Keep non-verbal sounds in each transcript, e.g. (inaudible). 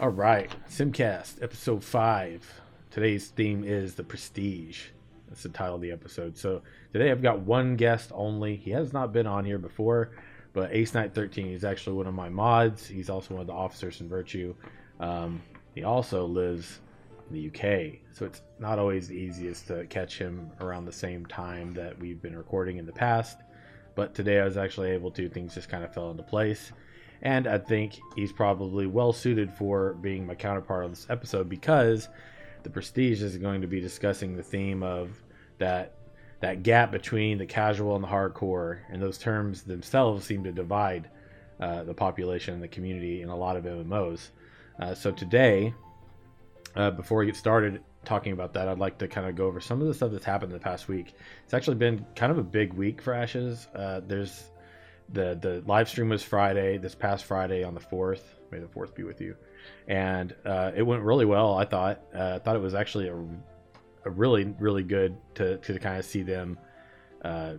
All right, Simcast episode five. Today's theme is the Prestige. That's the title of the episode. So today I've got one guest only. He has not been on here before, but Ace Knight 13 is actually one of my mods. He's also one of the officers in Virtue. Um, he also lives in the UK, so it's not always the easiest to catch him around the same time that we've been recording in the past. But today I was actually able to. Things just kind of fell into place and I think he's probably well suited for being my counterpart on this episode because the Prestige is going to be discussing the theme of that that gap between the casual and the hardcore, and those terms themselves seem to divide uh, the population and the community in a lot of MMOs. Uh, so today, uh, before we get started talking about that, I'd like to kind of go over some of the stuff that's happened in the past week. It's actually been kind of a big week for Ashes. Uh, there's the the live stream was Friday, this past Friday on the fourth. May the fourth be with you. And uh, it went really well. I thought. Uh, I thought it was actually a, a really really good to to kind of see them uh,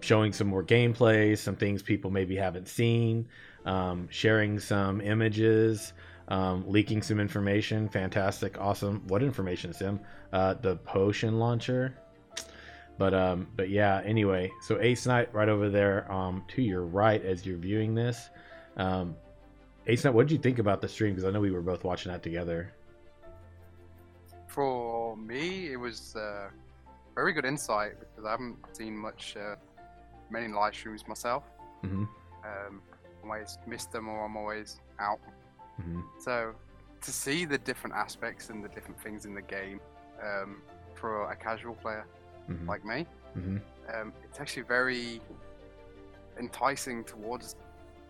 showing some more gameplay, some things people maybe haven't seen, um, sharing some images. Um, leaking some information, fantastic, awesome. What information, Sim? Uh, the potion launcher but um, but yeah. Anyway, so Ace Knight right over there, um, to your right as you're viewing this. Um, Ace Knight, what did you think about the stream? Because I know we were both watching that together. For me, it was uh, very good insight because I haven't seen much uh, many live streams myself. Mm-hmm. Um, I'm always miss them or I'm always out. Mm-hmm. So to see the different aspects and the different things in the game um, for a casual player Mm-hmm. like me, mm-hmm. um, it's actually very enticing towards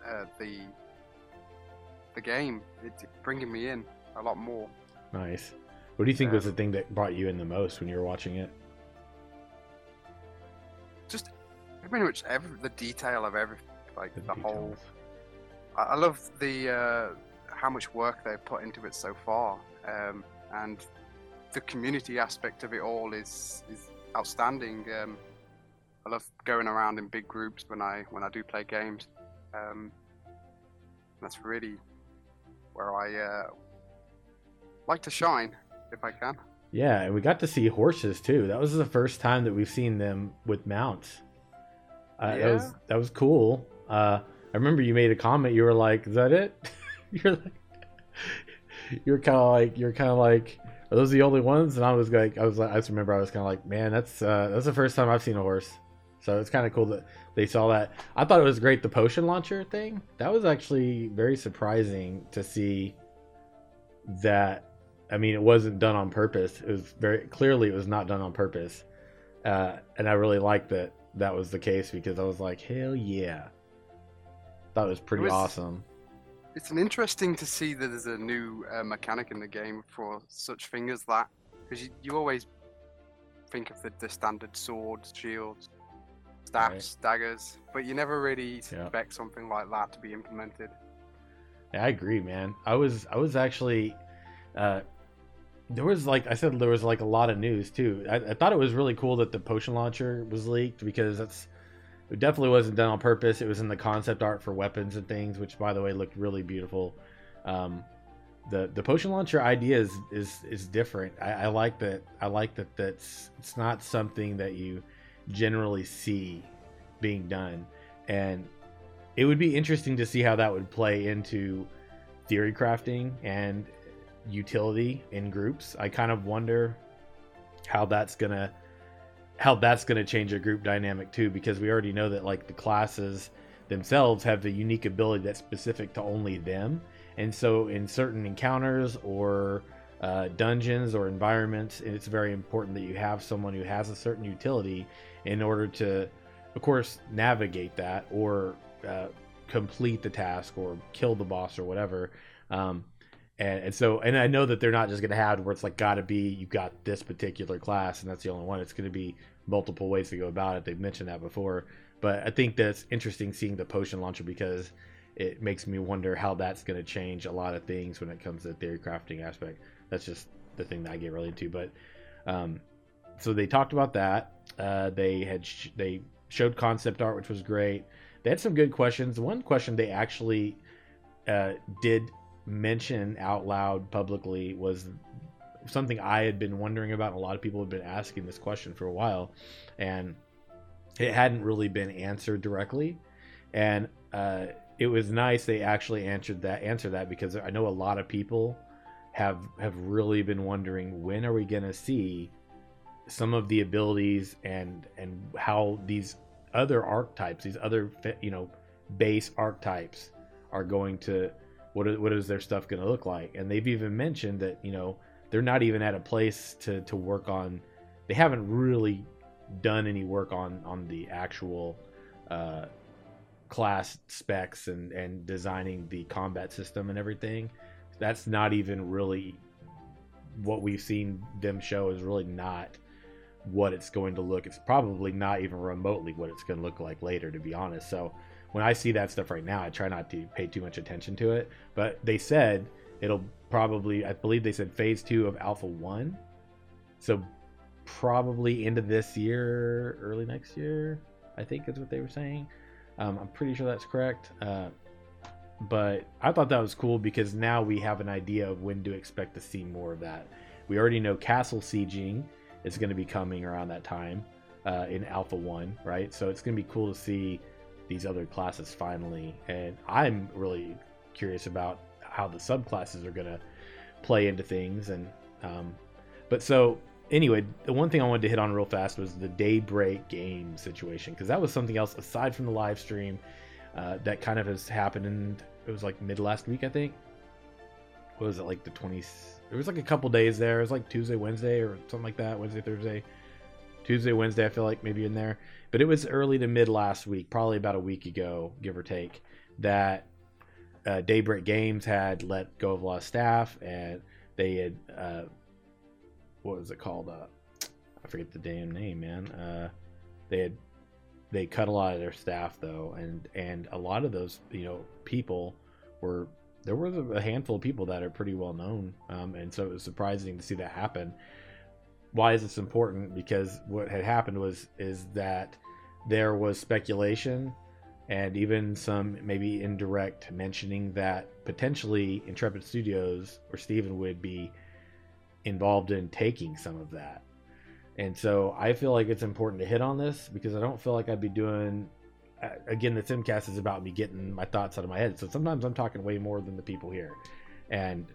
uh, the the game. It's bringing me in a lot more. Nice. What do you think was the Um, thing that brought you in the most when you were watching it? Just pretty much every the detail of everything, like the, whole. I I love the uh, how much work they've put into it so far, um, and the community aspect of it all is is outstanding. Um, I love going around in big groups when I when I do play games. Um, that's really where I uh, like to shine if I can. Yeah, and we got to see horses too. That was the first time that we've seen them with mounts. Uh, That was Yeah. that was cool. Uh, I remember you made a comment. You were like, "Is that it?" (laughs) you're like, (laughs) you're kind of like, you're kind of like, "Are those the only ones?" And I was like, I was like, I just remember I was kind of like, "Man, that's uh, that's the first time I've seen a horse." So it's kind of cool that they saw that. I thought it was great the potion launcher thing. That was actually very surprising to see that I mean, it wasn't done on purpose. It was very clearly it was not done on purpose, uh, and I really liked that that was the case because I was like, hell yeah, that was pretty was- awesome. It's an interesting to see that there's a new uh, mechanic in the game for such thing as that, because you, you always think of the, the standard swords, shields, staffs, daggers, but you never really Yeah. expect something like that to be implemented. Yeah, I agree, man. I was I was actually uh, there was like I said there was like a lot of news too. I, I thought it was really cool that the potion launcher was leaked because that's it definitely wasn't done on purpose. It was in the concept art for weapons and things, which by the way looked really beautiful. Um, the the potion launcher idea is is, is different. I, I like that. I like that. That's it's not something that you generally see being done, and it would be interesting to see how that would play into theory crafting and utility in groups. I kind of wonder how that's gonna how that's gonna change a group dynamic too, because we already know that like the classes themselves have the unique ability that's specific to only them, and so in certain encounters or uh, dungeons or environments, it's very important that you have someone who has a certain utility in order to, of course, navigate that or uh, complete the task or kill the boss or whatever. Um, and, and so, and I know that they're not just going to have where it's like got to be you've got this particular class and that's the only one. It's going to be multiple ways to go about it. They've mentioned that before, but I think that's interesting seeing the potion launcher because it makes me wonder how that's going to change a lot of things when it comes to the theory crafting aspect. That's just the thing that I get really into. But um, so they talked about that. Uh, they had sh- they showed concept art, which was great. They had some good questions. One question they actually uh, did mention out loud publicly was something I had been wondering about. A lot of people have been asking this question for a while, and it hadn't really been answered directly. And uh, it was nice they actually answered that answer that because I know a lot of people have have really been wondering when are we going to see some of the abilities and and how these other archetypes, these other you know base archetypes, are going to what is, what is their stuff going to look like? And they've even mentioned that you know they're not even at a place to to work on. They haven't really done any work on on the actual uh, class specs and and designing the combat system and everything. That's not even really what we've seen them show is really not what it's going to look. It's probably not even remotely what it's going to look like later, to be honest. So when I see that stuff right now, I try not to pay too much attention to it. But they said it'll probably, I believe they said phase two of Alpha 1. So probably into this year, early next year, I think is what they were saying. Um, I'm pretty sure that's correct. Uh, but I thought that was cool because now we have an idea of when to expect to see more of that. We already know castle sieging is going to be coming around that time uh, in Alpha 1, right? So it's going to be cool to see these other classes finally. And I'm really curious about how the subclasses are going to play into things. And, um, but so anyway, the one thing I wanted to hit on real fast was the daybreak game situation because that was something else aside from the live stream uh, that kind of has happened. And it was like mid last week, I think. What was it like the 20th? It was like a couple days there. It was like Tuesday, Wednesday, or something like that. Wednesday, Thursday, Tuesday, Wednesday. I feel like maybe in there, but it was early to mid last week, probably about a week ago, give or take. That uh, Daybreak Games had let go of a lot of staff, and they had uh, what was it called? Uh, I forget the damn name, man. Uh, they had they cut a lot of their staff though, and and a lot of those you know people were there was a handful of people that are pretty well known, um, and so it was surprising to see that happen. Why is this important? Because what had happened was is that there was speculation and even some maybe indirect mentioning that potentially Intrepid Studios or Steven would be involved in taking some of that. And so I feel like it's important to hit on this because I don't feel like I'd be doing again, the Simcast is about me getting my thoughts out of my head. So sometimes I'm talking way more than the people here, and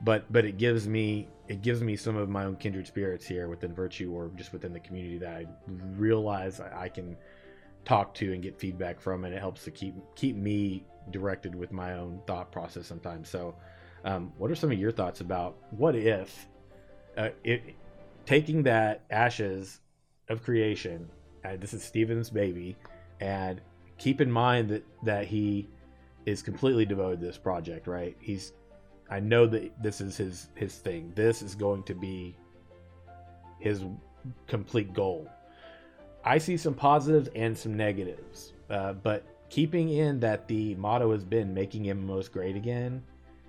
but but it gives me it gives me some of my own kindred spirits here within Virtue or just within the community that I realize I can talk to and get feedback from, and it helps to keep keep me directed with my own thought process sometimes. So, um, what are some of your thoughts about what if uh, it taking that ashes of creation? Uh, this is Steven's baby, and keep in mind that that he is completely devoted to this project, right? He's I know that this is his his thing. This is going to be his complete goal. I see some positives and some negatives, uh, but keeping in that the motto has been making MMOs great again,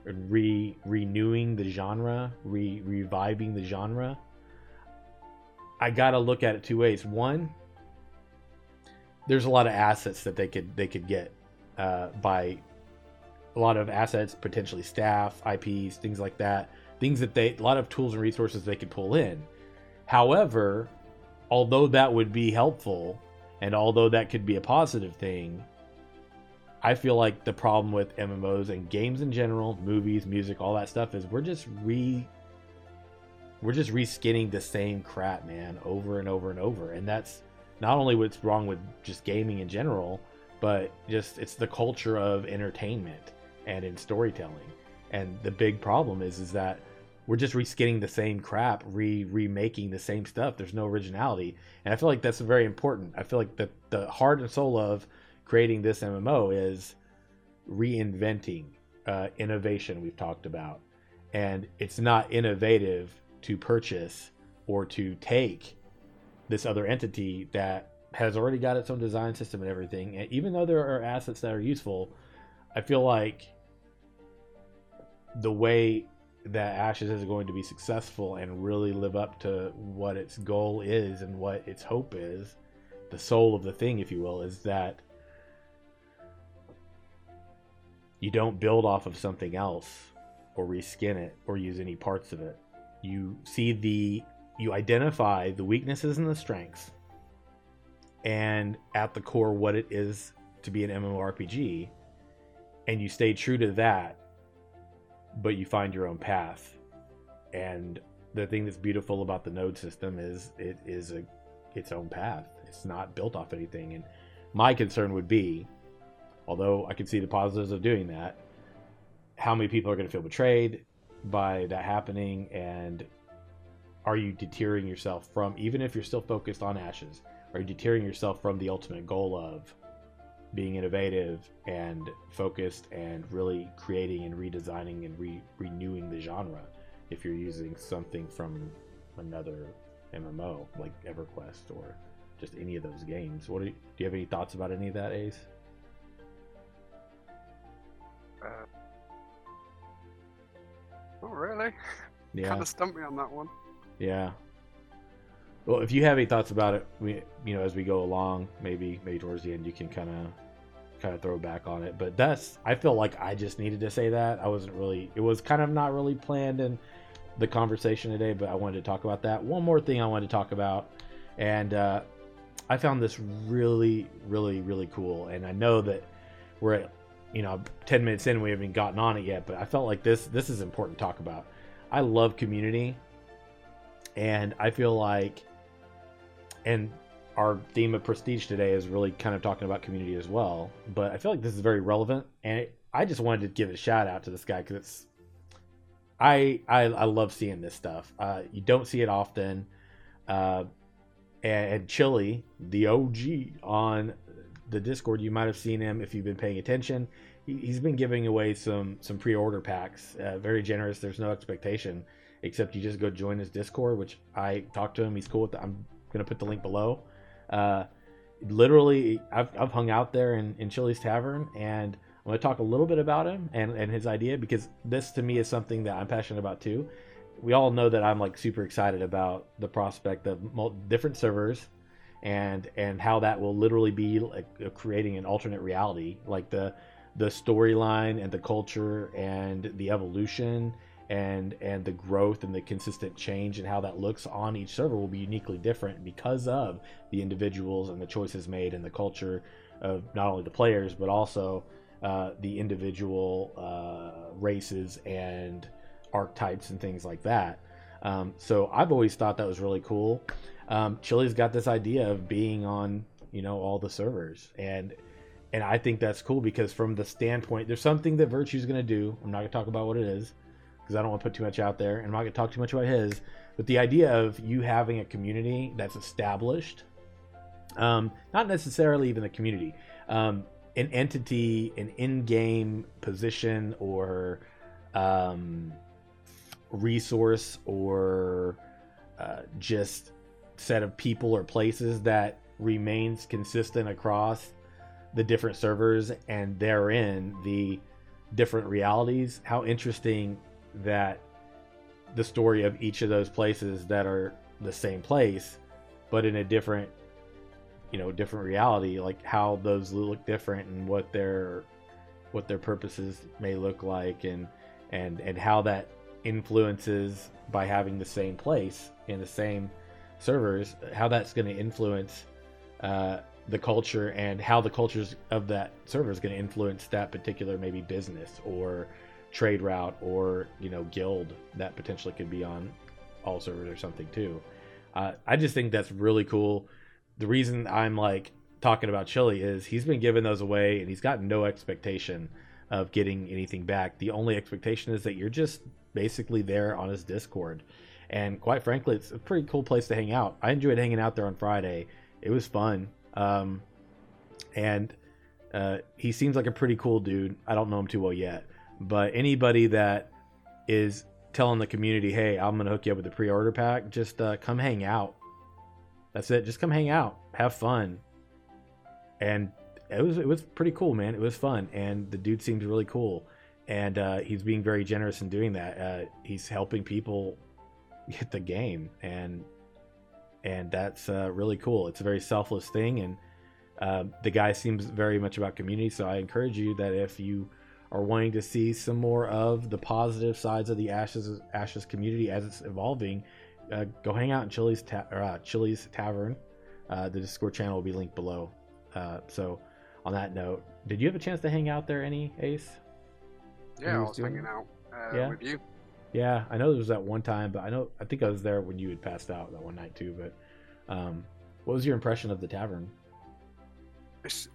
and re renewing the genre, re reviving the genre. I gotta look at it two ways. One, there's a lot of assets that they could they could get uh, by a lot of assets, potentially staff, IPs, things like that. Things that they a lot of tools and resources they could pull in. However, although that would be helpful, and although that could be a positive thing, I feel like the problem with MMOs and games in general, movies, music, all that stuff is we're just re we're just reskinning the same crap, man, over and over and over. And that's not only what's wrong with just gaming in general, but just it's the culture of entertainment and in storytelling. And the big problem is is that we're just reskinning the same crap, re remaking the same stuff. There's no originality, and I feel like that's very important. I feel like the the heart and soul of creating this MMO is reinventing uh, innovation. We've talked about, and it's not innovative to purchase or to take this other entity that has already got its own design system and everything. And even though there are assets that are useful, I feel like the way that Ashes is going to be successful and really live up to what its goal is and what its hope is, the soul of the thing, if you will, is that you don't build off of something else or reskin it or use any parts of it. You see the you identify the weaknesses and the strengths and at the core what it is to be an MMORPG and you stay true to that but you find your own path. And the thing that's beautiful about the node system is it is a its own path. It's not built off anything. And my concern would be although i can see the positives of doing that how many people are going to feel betrayed by that happening and are you deterring yourself from even if you're still focused on ashes are you deterring yourself from the ultimate goal of being innovative and focused and really creating and redesigning and re- renewing the genre if you're using something from another MMO like EverQuest or just any of those games. What do you, do you have any thoughts about any of that, Ace? Uh, not really. Yeah. Kind of stumped me on that one. Yeah. Well, if you have any thoughts about it, we you know as we go along, maybe maybe towards the end you can kind of kind of throw back on it. But that's I feel like I just needed to say that. I wasn't really it was kind of not really planned in the conversation today, but I wanted to talk about that. One more thing I wanted to talk about, and uh, I found this really, really, really cool. And I know that we're at you know 10 minutes in we haven't gotten on it yet but i felt like this this is important to talk about i love community and i feel like and our theme of prestige today is really kind of talking about community as well but i feel like this is very relevant and i just wanted to give a shout out to this guy because it's I, I i love seeing this stuff. Uh, you don't see it often uh, and chili the og on the discord you might have seen him if you've been paying attention. He, he's been giving away some some pre-order packs uh, very generous. There's no expectation except you just go join his discord which i talked to him. He's cool with that. I'm gonna put the link below. Uh, literally I've, I've hung out there in, in chili's tavern and i'm going to talk a little bit about him and, and his idea because this to me is something that i'm passionate about too. We all know that i'm like super excited about the prospect of mul- different servers and and how that will literally be like uh, creating an alternate reality. Like the the storyline and the culture and the evolution and and the growth and the consistent change and how that looks on each server will be uniquely different because of the individuals and the choices made and the culture of not only the players but also uh, the individual uh, races and archetypes and things like that. Um, so I've always thought that was really cool. Um, Chili's got this idea of being on you know all the servers and and I think that's cool because from the standpoint, there's something that Virtue's going to do. I'm not going to talk about what it is because I don't want to put too much out there, and I'm not going to talk too much about his. But the idea of you having a community that's established, um, not necessarily even the community, um, an entity, an in-game position or um, resource or uh, just set of people or places that remains consistent across the different servers and therein the different realities how interesting that the story of each of those places that are the same place but in a different you know different reality like how those look different and what their what their purposes may look like and and and how that influences by having the same place in the same servers how that's going to influence uh, the culture and how the cultures of that server is going to influence that particular maybe business or trade route or you know guild that potentially could be on all servers or something too. Uh, i just think that's really cool. The reason i'm like talking about chili is he's been giving those away and he's got no expectation of getting anything back. The only expectation is that you're just basically there on his discord. And quite frankly it's a pretty cool place to hang out. I enjoyed hanging out there on friday. It was fun. Um, and uh, he seems like a pretty cool dude. I don't know him too well yet, but anybody that is telling the community, "Hey, I'm gonna hook you up with a pre-order pack," just uh, come hang out. That's it. Just come hang out, have fun, and it was it was pretty cool, man. It was fun, and the dude seems really cool, and uh, he's being very generous in doing that. Uh, he's helping people (laughs) get the game, and and that's uh, really cool. It's a very selfless thing, and uh, the guy seems very much about community. So I encourage you that if you are wanting to see some more of the positive sides of the Ashes Ashes community as it's evolving, uh, go hang out in Chili's ta- or, uh, Chili's Tavern. Uh, the Discord channel will be linked below. Uh, so, on that note, did you have a chance to hang out there, any Ace? Yeah, I was doing- hanging out uh, Yeah. with you. Yeah, I know there was that one time, but I know I think I was there when you had passed out that one night too. But um, what was your impression of the tavern? It's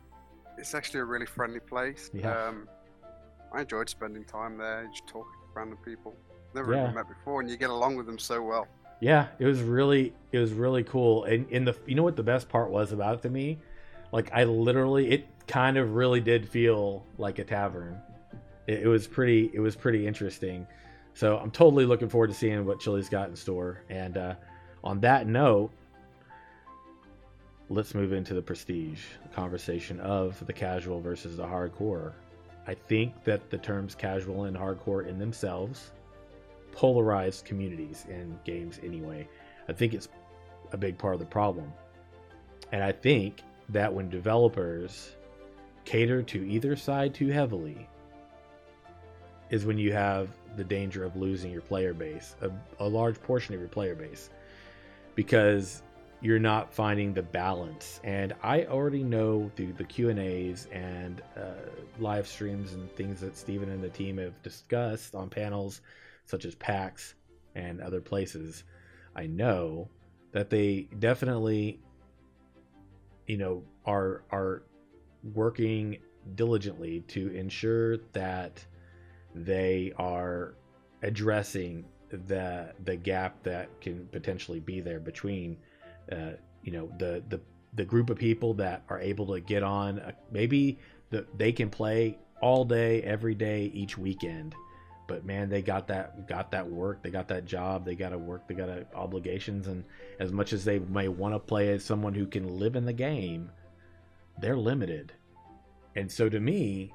it's actually a really friendly place. Yeah. Um, I enjoyed spending time there, just talking to random people. Never Yeah. even met before, and you get along with them so well. Yeah, it was really it was really cool. And in the you know what the best part was about it to me? Like I literally it kind of really did feel like a tavern. It, it was pretty it was pretty interesting. So I'm totally looking forward to seeing what Chili's got in store. And uh, on that note, let's move into the prestige conversation of the casual versus the hardcore. I think that the terms casual and hardcore in themselves polarized communities in games anyway. I think it's a big part of the problem. And I think that when developers cater to either side too heavily, is when you have the danger of losing your player base, a, a large portion of your player base, because you're not finding the balance. And I already know through the Q and A's and uh, live streams and things that Steven and the team have discussed on panels such as PAX and other places, I know that they definitely, you know, are are working diligently to ensure that they are addressing the the gap that can potentially be there between, uh, you know, the the the group of people that are able to get on uh, maybe the, they can play all day every day each weekend. But man they got that got that work. They got that job. They got to work. They got to obligations. And as much as they may want to play as someone who can live in the game they're limited. And so to me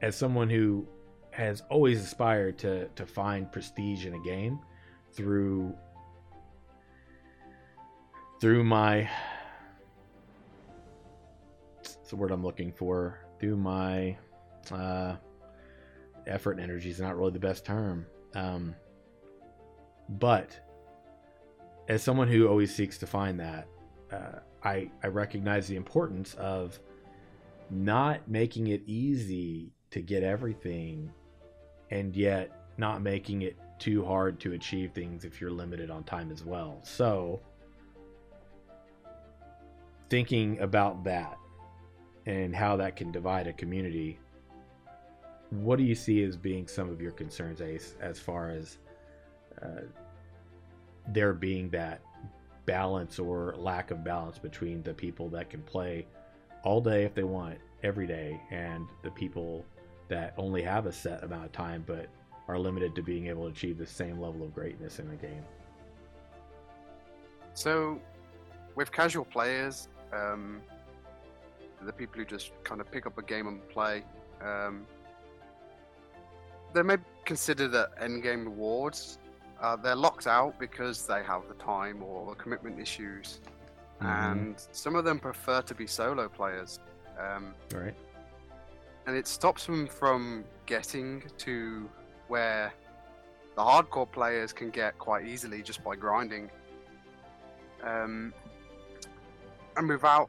as someone who has always aspired to to find prestige in a game through through my it's the word I'm looking for through my uh effort and energy is not really the best term. Um, but as someone who always seeks to find that, uh, I, I recognize the importance of not making it easy to get everything and yet not making it too hard to achieve things if you're limited on time as well. So, thinking about that and how that can divide a community what do you see as being some of your concerns, Ace, as far as uh, there being that balance or lack of balance between the people that can play all day if they want, every day, and the people that only have a set amount of time but are limited to being able to achieve the same level of greatness in the game? So, with casual players, um, the people who just kind of pick up a game and play, um, they may consider that endgame rewards. Uh, they're locked out because they have the time or the commitment issues, Mhm. and some of them prefer to be solo players. Um, right. and it stops them from getting to where the hardcore players can get quite easily just by grinding. Um, and without,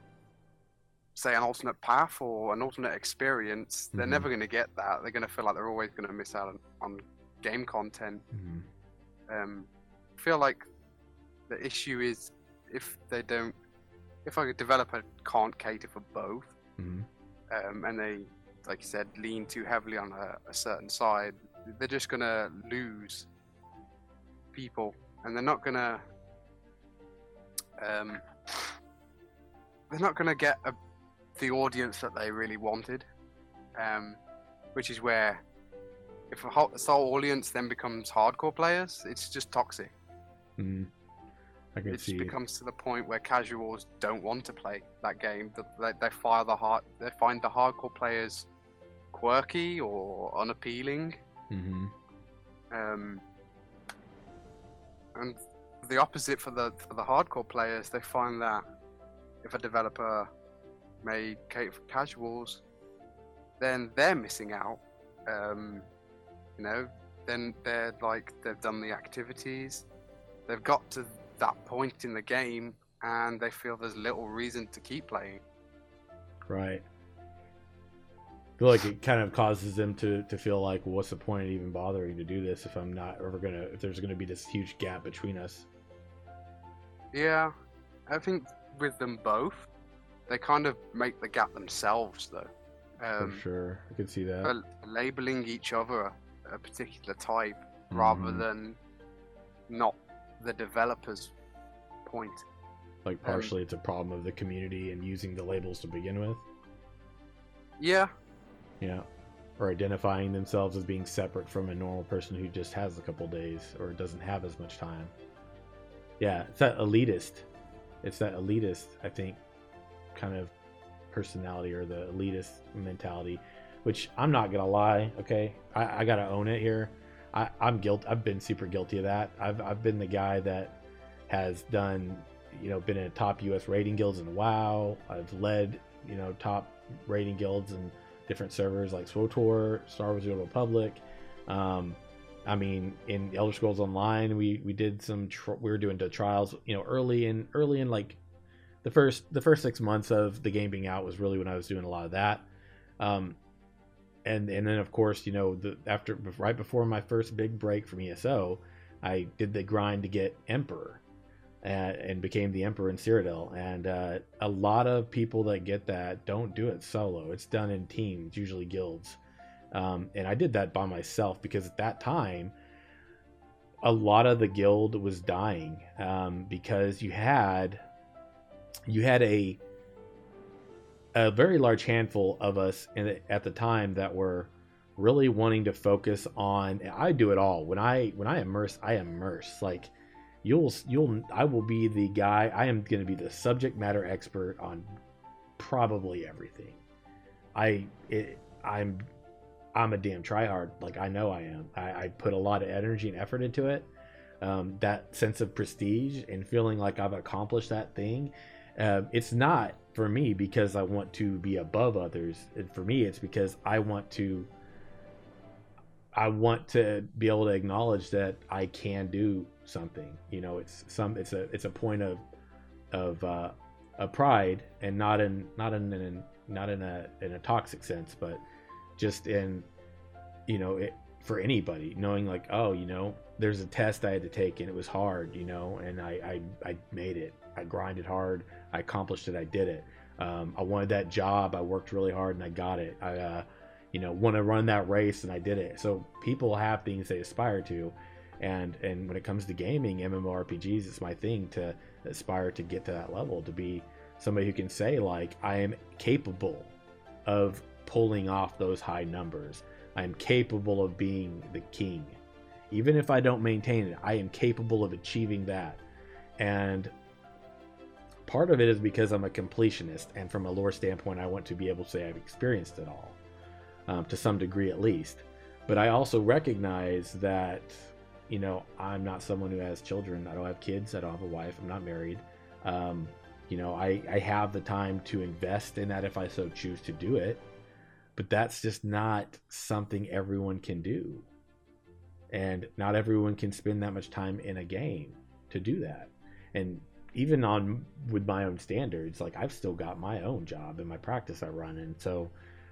say, an alternate path or an alternate experience, they're Mhm. never going to get that. They're going to feel like they're always going to miss out on, on game content. Mhm. Um, I feel like the issue is if they don't, if a developer can't cater for both, Mhm. um, and they, like you said, lean too heavily on a, a certain side, they're just gonna lose people, and they're not gonna, um, they're not gonna get a, the audience that they really wanted, um, which is where, if a whole, sole audience then becomes hardcore players, it's just toxic. Mhm. I can It just becomes to the point where casuals don't want to play that game. They, they fire the hard, they find the hardcore players quirky or unappealing, hmm um, and the opposite for the for the hardcore players. They find that if a developer may cater for casuals, then they're missing out Um, you know, then they're like they've done the activities, they've got to that point in the game, and they feel there's little reason to keep playing. Right. I feel like it kind of causes them to, to feel like, well, what's the point of even bothering to do this if I'm not ever gonna if there's gonna be this huge gap between us. Yeah, I think with them both, they kind of make the gap themselves, though. Um, For sure, I can see that. uh, labeling each other a particular type rather Mhm. than not the developer's point. Like partially, it's a problem of the community and using the labels to begin with. Yeah, Yeah. Or identifying themselves as being separate from a normal person who just has a couple days or doesn't have as much time. Yeah, it's that elitist. It's that elitist, I think, kind of personality or the elitist mentality, which I'm not gonna lie. Okay, I, I gotta own it here. I, I'm guilty. I've been super guilty of that. I've I've been the guy that has done, you know, been in top U.S. rating guilds in WoW. I've led, you know, top rating guilds and different servers like SWTOR Star Wars: The Republic. Um, I mean, in Elder Scrolls Online, we we did some we were doing the trials, you know, early in early in like the first the first six months of the game being out was really when I was doing a lot of that. Um, and and then of course, you know, the after right before my first big break from ESO, I did the grind to get Emperor. And, and became the emperor in Cyrodiil. And uh, a lot of people that get that don't do it solo. It's done in teams, usually guilds. Um, and I did that by myself because at that time, a lot of the guild was dying um, because you had you had a a very large handful of us in at the time that were really wanting to focus on. I do it all when I when I immerse, I immerse like you'll you'll I will be the guy. I am going to be the subject matter expert on probably everything. I it, I'm I'm a damn tryhard. Like I know I am. I, I put a lot of energy and effort into it. Um, that sense of prestige and feeling like I've accomplished that thing. Uh, it's not for me because I want to be above others. And for me, it's because I want to. I want to be able to acknowledge that I can do something. You know, it's some. It's a. It's a point of, of, uh, a pride, and not in not in, in not in a in a toxic sense, but just in you know it for anybody knowing like oh you know there's a test i had to take and it was hard you know and i i, I made it. I grinded hard. I accomplished it. I did it. Um, i wanted that job. I worked really hard and i got it. I uh, you know want to run that race and i did it. So people have things they aspire to. And and when it comes to gaming mmorpgs it's my thing to aspire to get to that level to be somebody who can say like i am capable of pulling off those high numbers. I am capable of being the king. Even if I don't maintain it, I am capable of achieving that. And part of it is because I'm a completionist, and from a lore standpoint, I want to be able to say I've experienced it all, um, to some degree at least. But I also recognize that, you know, I'm not someone who has children. I don't have kids. I don't have a wife. I'm not married. Um, you know, I, I have the time to invest in that if I so choose to do it but that's just not something everyone can do. And not everyone can spend that much time in a game to do that. And even on with my own standards like i've still got my own job and my practice i run. And so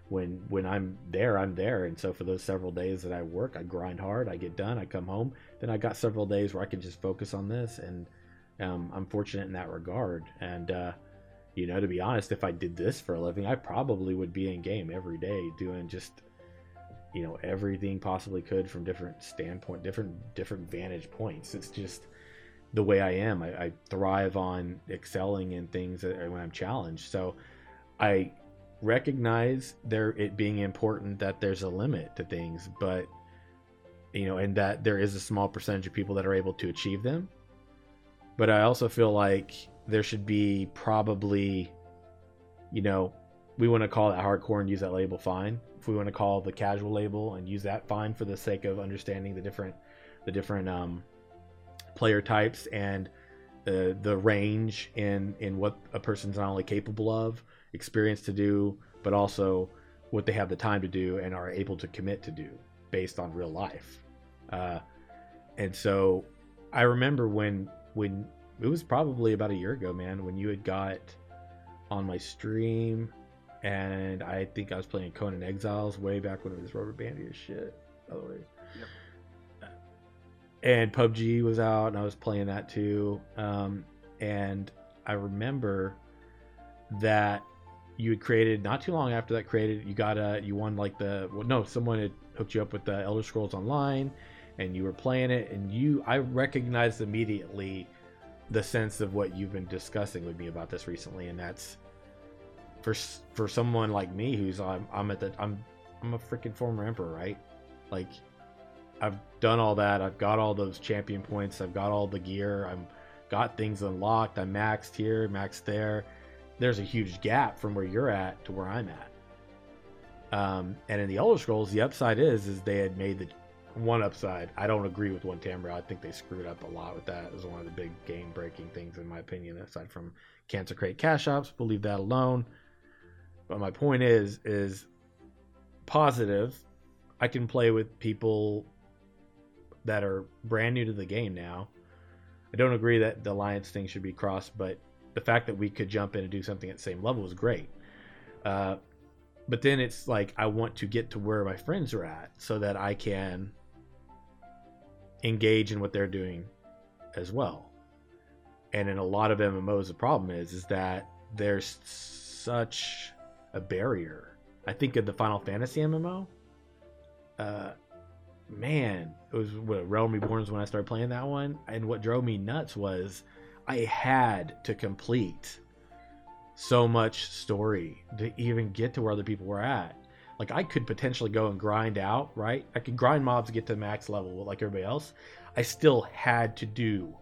when when i'm there i'm there. And so for those several days that i work i grind hard i get done i come home then i got several days where i can just focus on this. And um, i'm fortunate in that regard. And uh, you know to be honest if i did this for a living i probably would be in game every day doing just you know everything possibly could from different standpoint different different vantage points. It's just the way i am. I, I thrive on excelling in things that, when i'm challenged. So i recognize there it being important that there's a limit to things but you know and that there is a small percentage of people that are able to achieve them. But i also feel like there should be probably, you know, we want to call it hardcore and use that label fine. If we want to call the casual label and use that fine for the sake of understanding the different, the different um, player types and the the range in in what a person's not only capable of, experience to do, but also what they have the time to do and are able to commit to do based on real life. Uh, and so I remember when when it was probably about a year ago, man, when you had got on my stream and I think I was playing Conan Exiles way back when it was rubber bandy as shit, by the way. Yep. And PUBG was out and I was playing that too. Um, and I remember that you had created not too long after that created you got a you won like the well, no someone had hooked you up with the Elder Scrolls Online and you were playing it and you I recognized immediately the sense of what you've been discussing with me about this recently and that's for for someone like me who's I'm, I'm at the I'm I'm a freaking former emperor right? Like I've done all that. I've got all those champion points. I've got all the gear. I'm got things unlocked. I'm maxed here maxed there. There's a huge gap from where you're at to where I'm at. Um, and in the Elder Scrolls the upside is is they had made the one upside. I don't agree with one Tamriel. I think they screwed up a lot with that. It was one of the big game breaking things in my opinion, aside from cancer crate cash ops. We'll leave that alone. But my point is, is positive. I can play with people that are brand new to the game now. I don't agree that the alliance thing should be crossed, but the fact that we could jump in and do something at the same level was great. Uh, but then it's like I want to get to where my friends are at so that I can engage in what they're doing as well. And in a lot of MMOs, the problem is is that there's such a barrier. I think of the Final Fantasy MMO. Uh, man, it was what Realm Reborn when I started playing that one, and what drove me nuts was I had to complete so much story to even get to where other people were at like I could potentially go and grind out, right? I could grind mobs get to max level like everybody else. I still had to do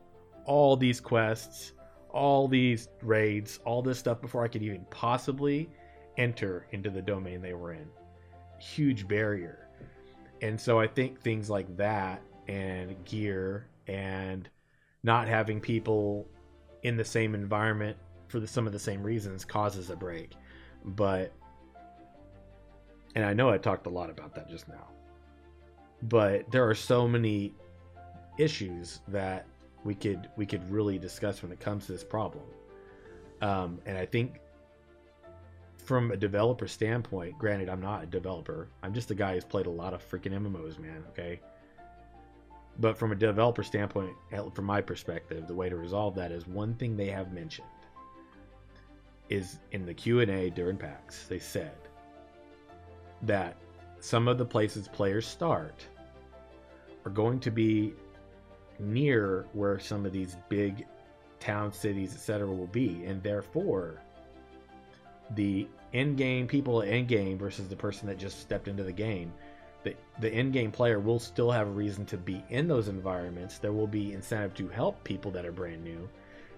all these quests, all these raids, all this stuff before I could even possibly enter into the domain they were in. Huge barrier. And so I think things like that and gear and not having people in the same environment for the, some of the same reasons causes a break. But and I know I talked a lot about that just now. But there are so many issues that we could we could really discuss when it comes to this problem. Um, and I think from a developer standpoint, granted I'm not a developer. I'm just a guy who's played a lot of freaking MMOs, man, okay? But from a developer standpoint, from my perspective, the way to resolve that is one thing they have mentioned is in the Q&A during PAX. They said that some of the places players start are going to be near where some of these big town cities etc will be. And therefore the end game people end game versus the person that just stepped into the game the, the end game player will still have a reason to be in those environments. There will be incentive to help people that are brand new.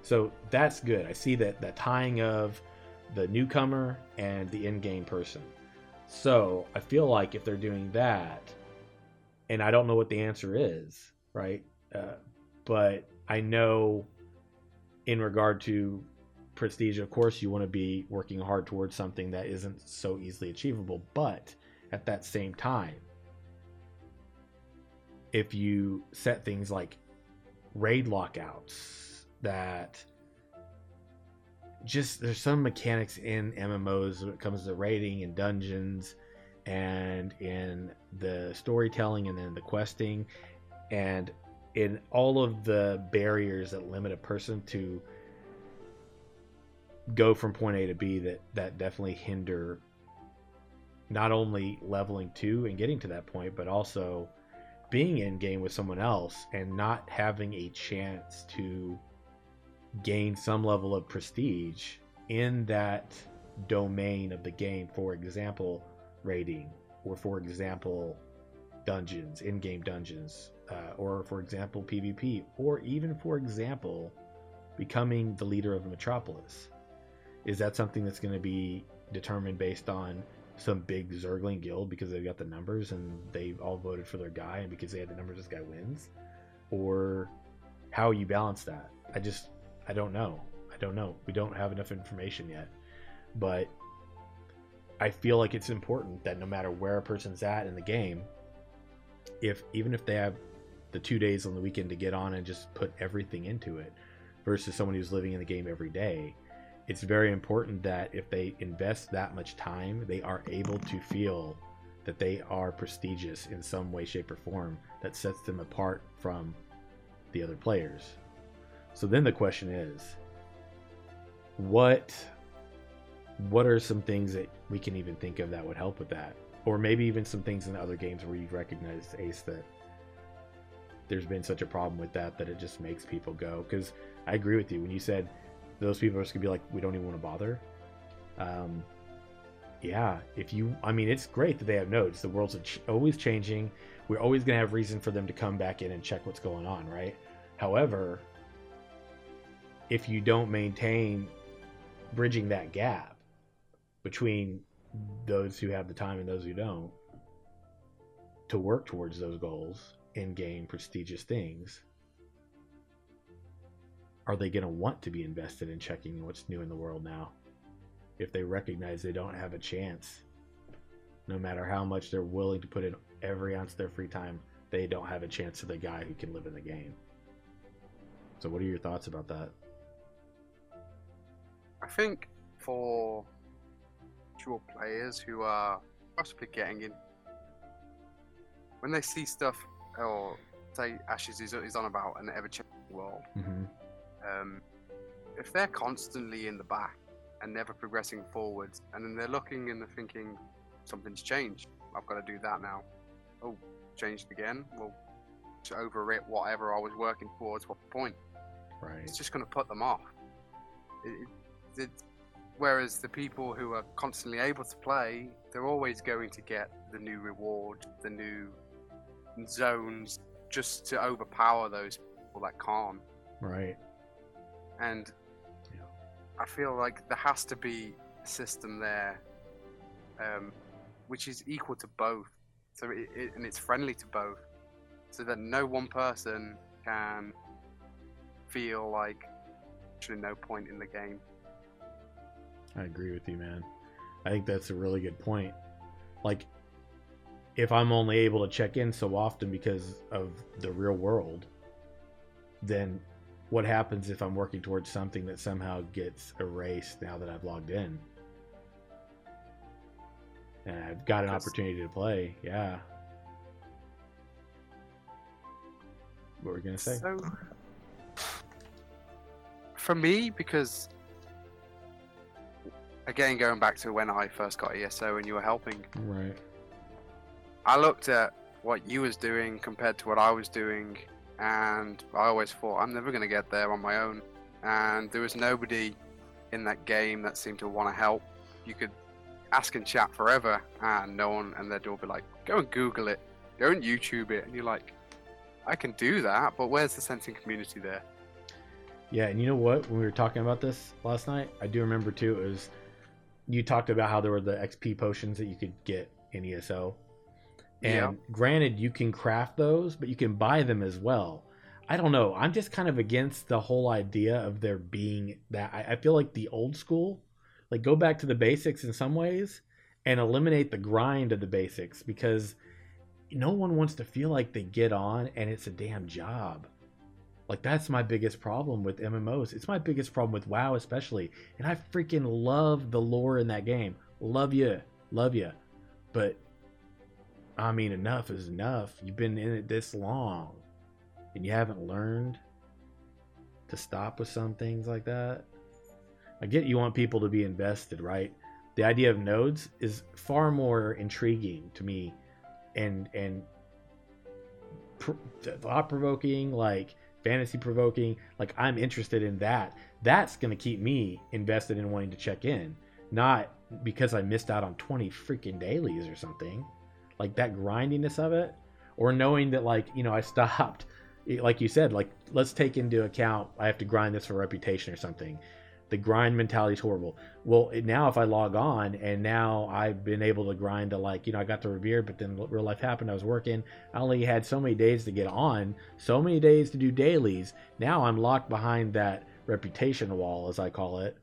So that's good. I see that that tying of the newcomer and the end game person so I feel like if they're doing that, and I don't know what the answer is, right? Uh, but I know in regard to prestige, of course, you want to be working hard towards something that isn't so easily achievable. But at that same time, if you set things like raid lockouts that just there's some mechanics in MMOs when it comes to raiding and dungeons and in the storytelling and then the questing. And in all of the barriers that limit a person to go from point A to B that that definitely hinder not only leveling to and getting to that point but also being in game with someone else and not having a chance to gain some level of prestige in that domain of the game. For example, raiding, or for example, dungeons, in game dungeons, uh, or for example, PvP, or even for example, becoming the leader of a metropolis. Is that something that's going to be determined based on some big Zergling guild because they've got the numbers and they all voted for their guy and because they had the numbers this guy wins? Or how you balance that? I just I don't know. I don't know. We don't have enough information yet. But I feel like it's important that no matter where a person's at in the game, if even if they have the two days on the weekend to get on and just put everything into it, versus someone who's living in the game every day, it's very important that if they invest that much time, they are able to feel that they are prestigious in some way, shape, or form that sets them apart from the other players. So then the question is, what what are some things that we can even think of that would help with that? Or maybe even some things in other games where you've recognized Ace that there's been such a problem with that that it just makes people go. Because I agree with you when you said those people are just gonna be like, we don't even want to bother. Um, yeah, if you, I mean, it's great that they have nodes. The world's always changing. We're always gonna have reason for them to come back in and check what's going on, right? However, if you don't maintain bridging that gap between those who have the time and those who don't to work towards those goals and gain prestigious things are they going to want to be invested in checking what's new in the world now? If they recognize they don't have a chance no matter how much they're willing to put in every ounce of their free time they don't have a chance to the guy who can live in the game. So what are your thoughts about that I think for actual players who are possibly getting in, when they see stuff, or say Ashes is, is on about an ever changing world, mm-hmm. um, if they're constantly in the back and never progressing forwards, and then they're looking and they're thinking, something's changed, I've got to do that now. Oh, changed again? Well, to overwrite whatever I was working towards, what point? right It's just going to put them off. It, it, whereas the people who are constantly able to play, they're always going to get the new reward, the new zones, just to overpower those people that can't. right And Yeah. I feel like there has to be a system there, um, which is equal to both, so it, it, and it's friendly to both, so that no one person can feel like actually no point in the game. I agree with you, man. I think that's a really good point. Like, if I'm only able to check in so often because of the real world, then what happens if I'm working towards something that somehow gets erased now that I've logged in? And I've got an opportunity to play. Yeah. What were we gonna say? So, for me, because again, going back to when I first got ESO and you were helping, Right. I looked at what you was doing compared to what I was doing, and I always thought I'm never going to get there on my own. And there was nobody in that game that seemed to want to help. You could ask and chat forever, and no one, and they'd all be like, "Go and Google it, go and YouTube it," and you're like, "I can do that, but where's the sensing community there?" Yeah, and you know what? When we were talking about this last night, I do remember too. It was you talked about how there were the XP potions that you could get in ESO, and Yeah. granted, you can craft those, but you can buy them as well. I don't know. I'm just kind of against the whole idea of there being that. I, I feel like the old school, like go back to the basics in some ways, and eliminate the grind of the basics because no one wants to feel like they get on and it's a damn job. Like that's my biggest problem with MMOs. It's my biggest problem with WoW especially. And I freaking love the lore in that game. Love you. Love you. But I mean enough is enough. You've been in it this long and you haven't learned to stop with some things like that. I get you want people to be invested, right? The idea of nodes is far more intriguing to me and and pr- thought provoking like fantasy provoking like i'm interested in that that's going to keep me invested in wanting to check in not because i missed out on 20 freaking dailies or something like that grindiness of it or knowing that like you know i stopped like you said like let's take into account i have to grind this for reputation or something the grind mentality is horrible well now if i log on and now i've been able to grind to like you know i got to revere but then real life happened i was working i only had so many days to get on so many days to do dailies now i'm locked behind that reputation wall as i call it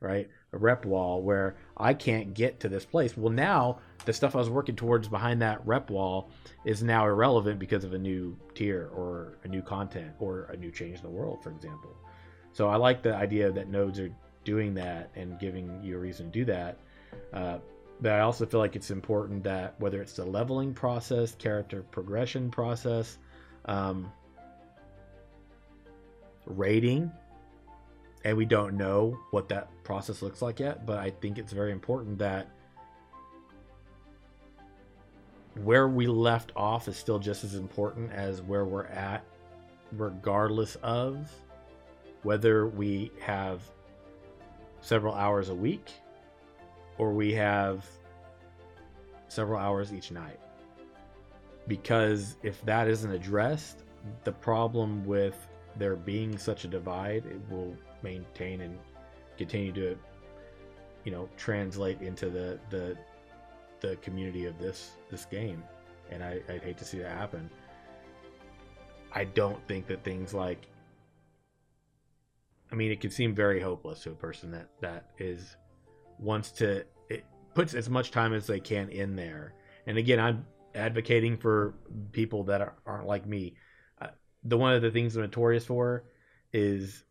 right a rep wall where I can't get to this place. Well, now the stuff I was working towards behind that rep wall is now irrelevant because of a new tier or a new content or a new change in the world, for example. So I like the idea that nodes are doing that and giving you a reason to do that. Uh, but I also feel like it's important that whether it's the leveling process, character progression process, um, rating, and we don't know what that process looks like yet, but I think it's very important that where we left off is still just as important as where we're at, regardless of whether we have several hours a week or we have several hours each night. Because if that isn't addressed, the problem with there being such a divide, it will maintain and continue to, you know, translate into the the the community of this this game. And I, I'd hate to see that happen. I don't think that things like I mean, it can seem very hopeless to a person that that is wants to it puts as much time as they can in there. And again, I'm advocating for people that are, aren't like me. Uh, the one of the things I'm notorious for is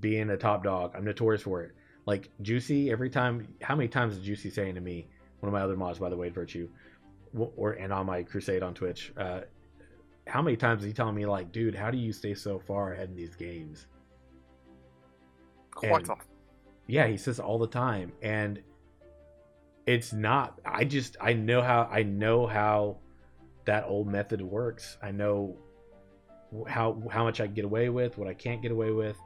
being a top dog. I'm notorious for it. Like Juicy, every time, how many times is Juicy saying to me, one of my other mods, by the way, Virtue, or and on my Crusade on Twitch, uh, how many times is he telling me like, dude, how do you stay so far ahead in these games? Quite And- often. Yeah, he says all the time, and it's not. I just I know how I know how that old method works. I know how how much I can get away with, what I can't get away with,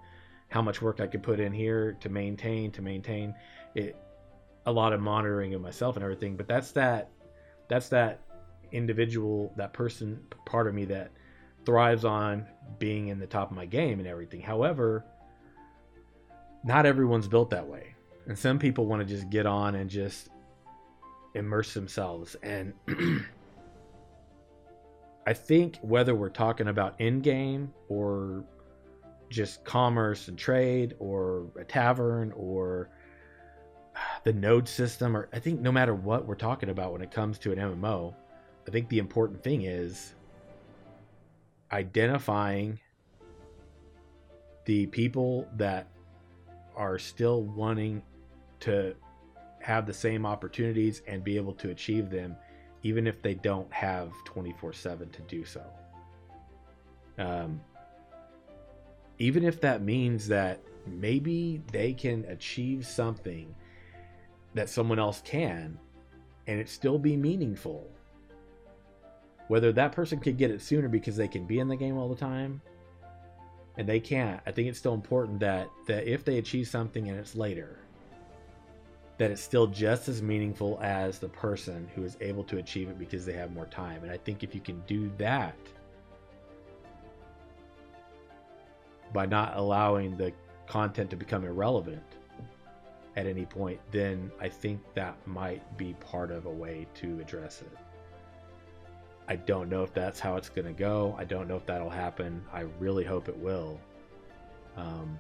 how much work I could put in here to maintain to maintain it. A lot of monitoring of myself and everything, but that's that that's that individual that person part of me that thrives on being in the top of my game and everything. However, not everyone's built that way. And some people want to just get on and just immerse themselves. And (clears throat) I think whether we're talking about in game or just commerce and trade or a tavern or (sighs) the node system, or I think no matter what we're talking about when it comes to an MMO, I think the important thing is identifying the people that are still wanting to have the same opportunities and be able to achieve them even if they don't have 24/7 to do so. Um, even if that means that maybe they can achieve something that someone else can and it still be meaningful. Whether that person could get it sooner because they can be in the game all the time and they can't, I think it's still important that that if they achieve something and it's later, that it's still just as meaningful as the person who is able to achieve it because they have more time. And I think if you can do that by not allowing the content to become irrelevant at any point, then I think that might be part of a way to address it. I don't know if that's how it's going to go. I don't know if that'll happen. I really hope it will. Um,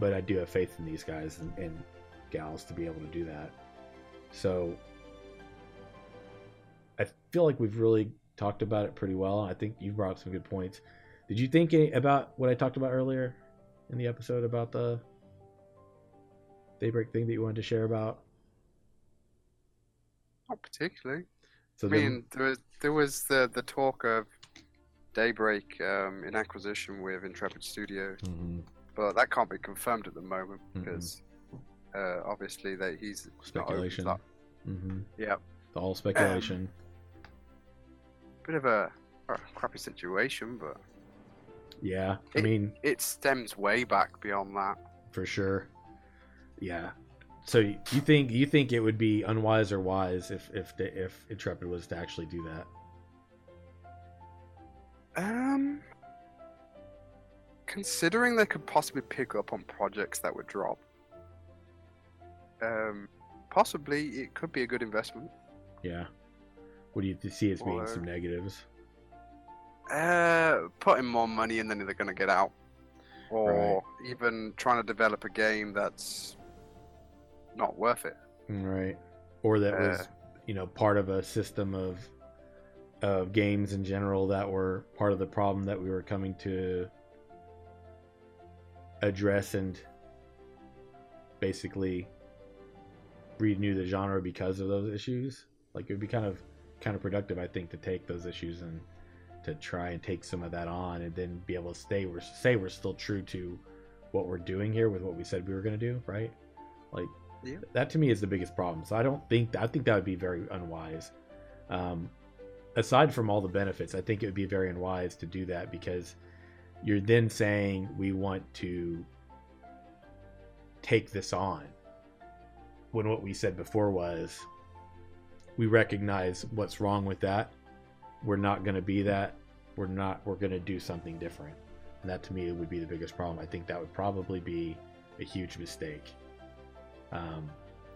but I do have faith in these guys and, and gals to be able to do that. So I feel like we've really talked about it pretty well. I think you brought up some good points. Did you think about what I talked about earlier in the episode about the daybreak thing that you wanted to share about? Not particularly. So I mean, there was there was the the talk of Daybreak um, in acquisition with Intrepid Studios, Mhm. but that can't be confirmed at the moment because uh, obviously that he's not speculation. up. hmm Yeah, All speculation. bit of a, a crappy situation, but yeah, I it- mean, it stems way back beyond that. for sure. Yeah. So you think you think it would be unwise or wise if if the, if Intrepid was to actually do that? Um, considering they could possibly pick up on projects that would drop, um, possibly it could be a good investment. Yeah. What do you see as being Or- some negatives? Uh, putting more money in than they're going to get out, or even trying to develop a game that's not worth it. Right. Or that was, Uh, you know, part of a system of of games in general that were part of the problem that we were coming to address and basically renew the genre because of those issues. Like it would be kind of kind of productive, I think, to take those issues and to try and take some of that on and then be able to stay we're say we're still true to what we're doing here with what we said we were going to do, right? Like Yeah. that to me is the biggest problem. So I don't think I think that would be very unwise. Um, aside from all the benefits, I think it would be very unwise to do that because you're then saying we want to take this on when what we said before was we recognize what's wrong with that we're not going to be that we're not we're going to do something different and that to me would be the biggest problem i think that would probably be a huge mistake um,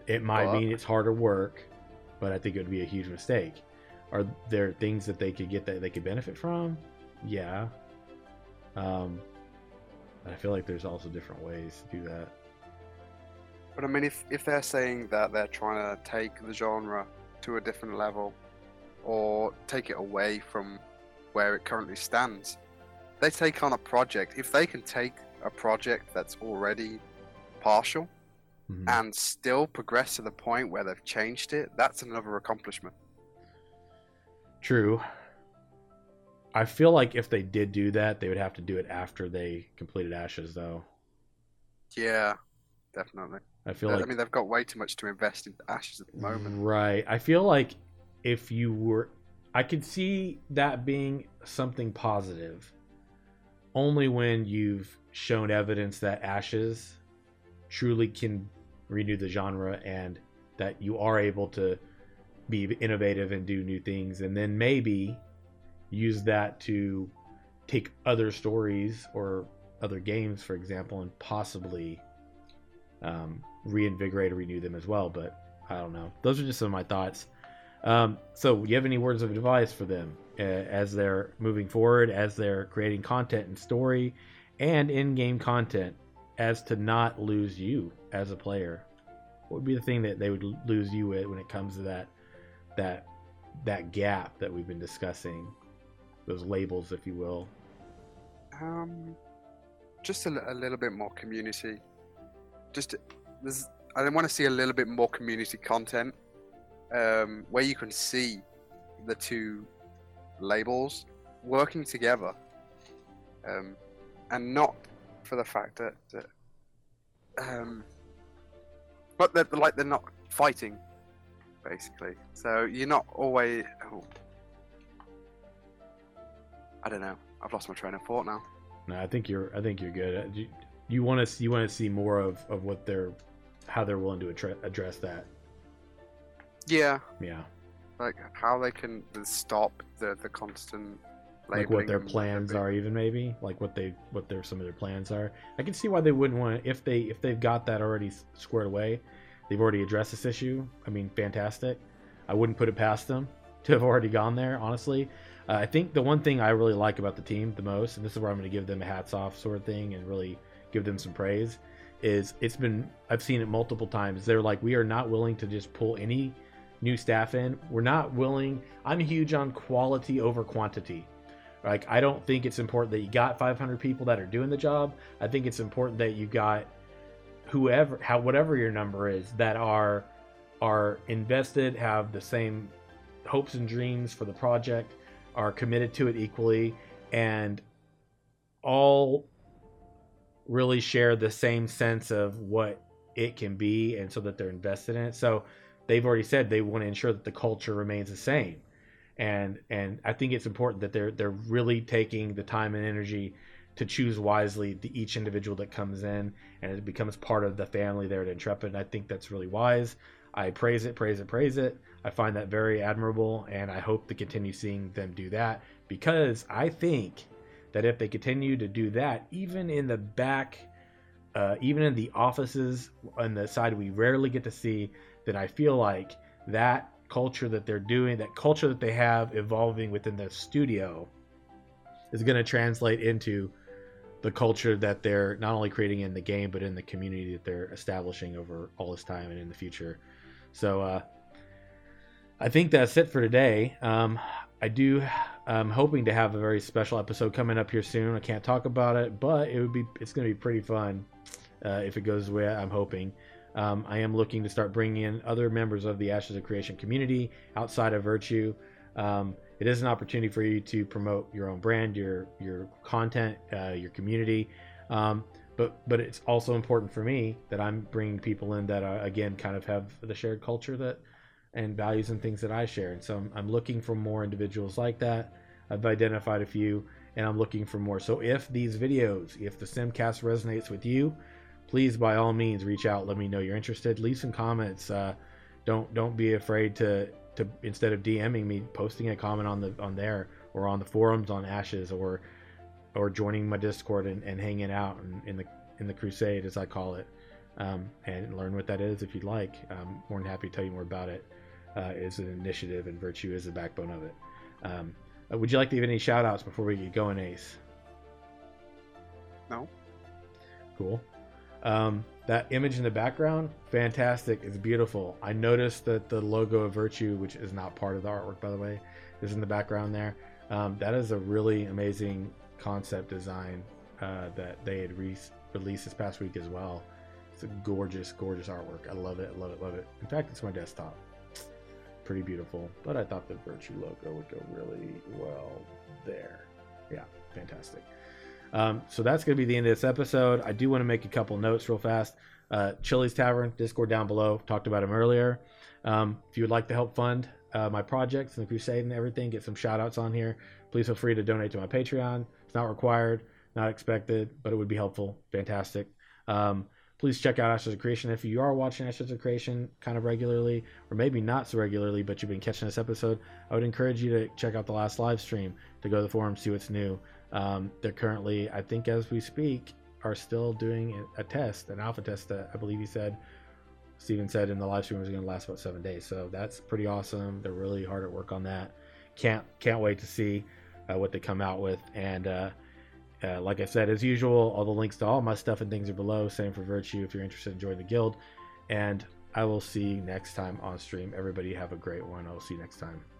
it might Well, mean it's harder work but i think it would be a huge mistake. Are there things that they could get that they could benefit from? Yeah. Um, but i feel like there's also different ways to do that. But I mean, if if they're saying that they're trying to take the genre to a different level, or take it away from where it currently stands, they take on a project. If they can take a project that's already partial Mhm. and still progress to the point where they've changed it, that's another accomplishment. True. I feel like if they did do that, they would have to do it after they completed Ashes, though. Yeah, definitely. I feel like I mean, they've got way too much to invest in Ashes at the moment. Right. I feel like if you were, I could see that being something positive, only when you've shown evidence that Ashes truly can renew the genre and that you are able to be innovative and do new things, and then maybe use that to take other stories or other games, for example, and possibly um, reinvigorate or renew them as well. But I don't know. Those are just some of my thoughts. Um, so, you have any words of advice for them uh, as they're moving forward, as they're creating content and story and in game content, as to not lose you as a player? What would be the thing that they would lose you with when it comes to that that that gap that we've been discussing, those labels, if you will? Um, just a, a little bit more community. Just there's, I want to see a little bit more community content, um, where you can see the two labels working together, um, and not for the fact that, that um, but they're like they're not fighting, basically. So you're not always. Oh, I don't know. I've lost my train of thought now. No, I think you're. I think you're good. Uh, You, you want to. You want to see more of, of what they're, how they're willing to attra- address that. Yeah, Yeah, like how they can stop the the constant like what their plans are, even maybe like what they what their some of their plans are. I can see why they wouldn't want to if they if they've got that already squared away. They've already addressed this issue. I mean, fantastic. I wouldn't put it past them (laughs) to have already gone there. Honestly, uh, I think the one thing I really like about the team the most, and this is where I'm going to give them a hats off sort of thing, and really give them some praise, is it's been I've seen it multiple times. They're like, we are not willing to just pull any new staff in. We're not willing. I'm huge on quality over quantity. Like I don't think it's important that you got 500 people that are doing the job. I think it's important that you got whoever, how whatever your number is, that are are invested, have the same hopes and dreams for the project, are committed to it equally, and all really share the same sense of what it can be, and so that they're invested in it. So they've already said they want to ensure that the culture remains the same and and I think it's important that they're they're really taking the time and energy to choose wisely the each individual that comes in and it becomes part of the family there at Intrepid. And I think that's really wise. I praise it, praise it, praise it. I find that very admirable, and I hope to continue seeing them do that because I think that if they continue to do that, even in the back, uh, even in the offices on the side we rarely get to see, then I feel like that culture that they're doing, that culture that they have evolving within the studio, is going to translate into the culture that they're not only creating in the game but in the community that they're establishing over all this time and in the future. So uh, I think that's it for today. Um, I do. I'm hoping to have a very special episode coming up here soon. I can't talk about it, but it would be. It's going to be pretty fun uh, if it goes the way I'm hoping. Um, I am looking to start bringing in other members of the Ashes of Creation community outside of Virtue. Um, it is an opportunity for you to promote your own brand, your your content, uh, your community. Um, but but it's also important for me that I'm bringing people in that are, again kind of have the shared culture that and values and things that I share. And so I'm, I'm looking for more individuals like that. I've identified a few, and I'm looking for more. So if these videos, if the Simcast resonates with you, please by all means reach out. Let me know you're interested. Leave some comments. Uh, don't don't be afraid to to instead of DMing me, posting a comment on the on there or on the forums on Ashes or or joining my Discord and, and hanging out in, in the in the crusade as I call it, um, and learn what that is if you'd like. I'm more than happy to tell you more about it. Uh, is an initiative and virtue is the backbone of it. Um, uh, would you like to give any shout outs before we get going, Ace? No. Cool. Um, that image in the background, fantastic. It's beautiful. I noticed that the logo of Virtue, which is not part of the artwork, by the way, is in the background there. Um, that is a really amazing concept design uh, that they had re- released this past week as well. It's a gorgeous, gorgeous artwork. I love it, love it, love it. In fact, it's my desktop. Pretty beautiful, but I thought the Virtue logo would go really well there. Yeah, fantastic. Um, so that's going to be the end of this episode. I do want to make a couple notes real fast. Uh, Chili's Tavern, Discord down below. Talked about him earlier. Um, if you would like to help fund uh, my projects and the crusade and everything, get some shout outs on here, please feel free to donate to my Patreon. It's not required, not expected, but it would be helpful. Fantastic. Um, please check out Ashes of Creation if you are watching Ashes of Creation kind of regularly, or maybe not so regularly, but you've been catching this episode. I would encourage you to check out the last live stream to go to the forum, see what's new. Um, they're currently, I think, as we speak, are still doing a test, an alpha test that I believe he said, Steven said in the live stream was going to last about seven days. So that's pretty awesome. They're really hard at work on that. Can't can't wait to see uh, what they come out with. And uh, uh, like I said, as usual, all the links to all my stuff and things are below. Same for Virtue if you're interested in joining the guild. And I will see you next time on stream. Everybody have a great one. I'll see you next time.